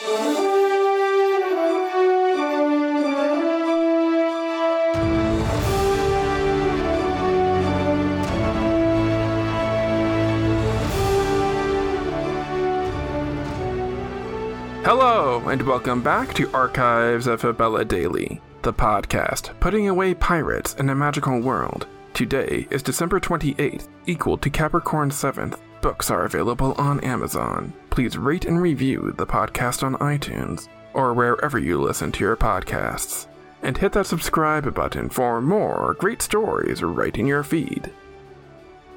Hello, and welcome back to Archives of Fabella Daily, the podcast putting away pirates in a magical world. Today is December 28th, equal to Capricorn 7th. Books are available on Amazon. Please rate and review the podcast on iTunes or wherever you listen to your podcasts. And hit that subscribe button for more great stories right in your feed.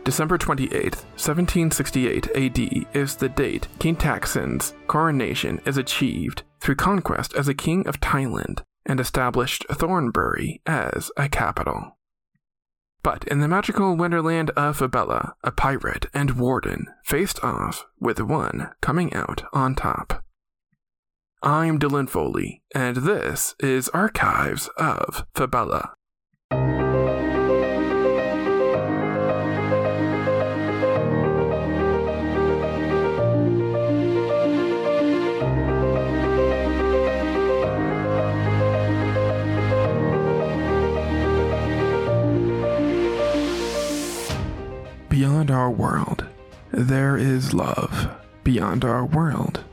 December 28th, 1768 AD is the date King Taksin's coronation is achieved through conquest as a king of Thailand and established Thonburi as a capital. But in the magical wonderland of Fabella, a pirate and warden faced off with one coming out on top. I'm Dylan Foley, and this is Archives of Fabella. World, there is love. Beyond our world,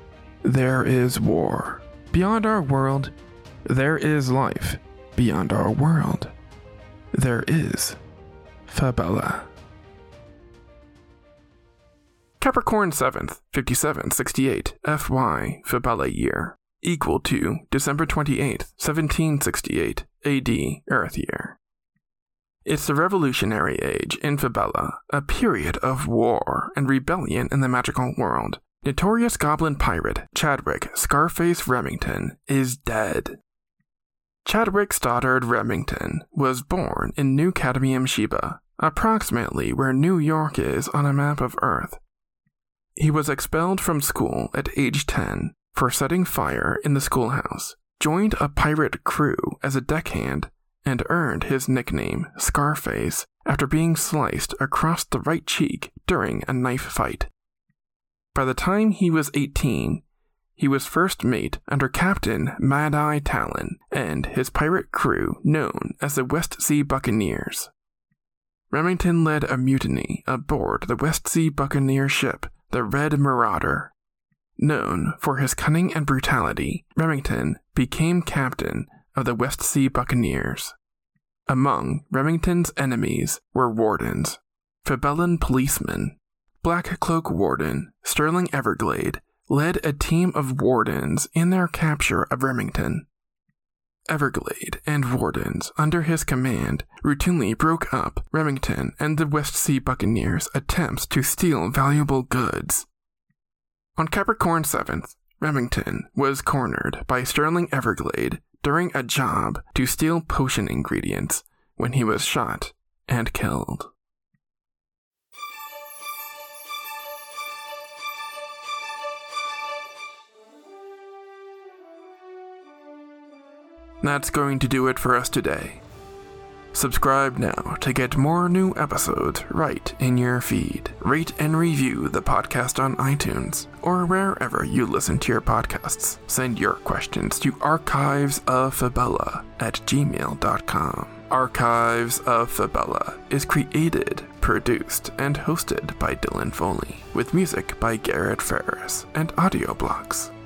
there is war. Beyond our world, there is life. Beyond our world, there is Fabella. Capricorn 7th, 5768 FY Fabella year, equal to December 28th, 1768 AD Earth year. It's the Revolutionary Age in Fabella, a period of war and rebellion in the magical world. Notorious goblin pirate Chadwick Scarface Remington is dead. Chadwick Stoddard Remington was born in New Cadmium Sheba, approximately where New York is on a map of Earth. He was expelled from school at age 10 for setting fire in the schoolhouse, joined a pirate crew as a deckhand, and earned his nickname Scarface after being sliced across the right cheek during a knife fight. By the time he was 18, he was first mate under Captain Mad Eye Talon and his pirate crew known as the West Sea Buccaneers. Remington led a mutiny aboard the West Sea Buccaneer ship, the Red Marauder. Known for his cunning and brutality, Remington became captain of the West Sea Buccaneers. Among Remington's enemies were wardens, Fabellan policemen. Black Cloak Warden Sterling Everglade led a team of wardens in their capture of Remington. Everglade and wardens under his command routinely broke up Remington and the West Sea Buccaneers' attempts to steal valuable goods. On Capricorn 7th, Remington was cornered by Sterling Everglade during a job to steal potion ingredients when he was shot and killed. That's going to do it for us today. Subscribe now to get more new episodes right in your feed. Rate and review the podcast on iTunes or wherever you listen to your podcasts. Send your questions to archivesoffabella at gmail.com. Archives of Fabella is created, produced, and hosted by Dylan Foley, with music by Garrett Ferris and AudioBlocks.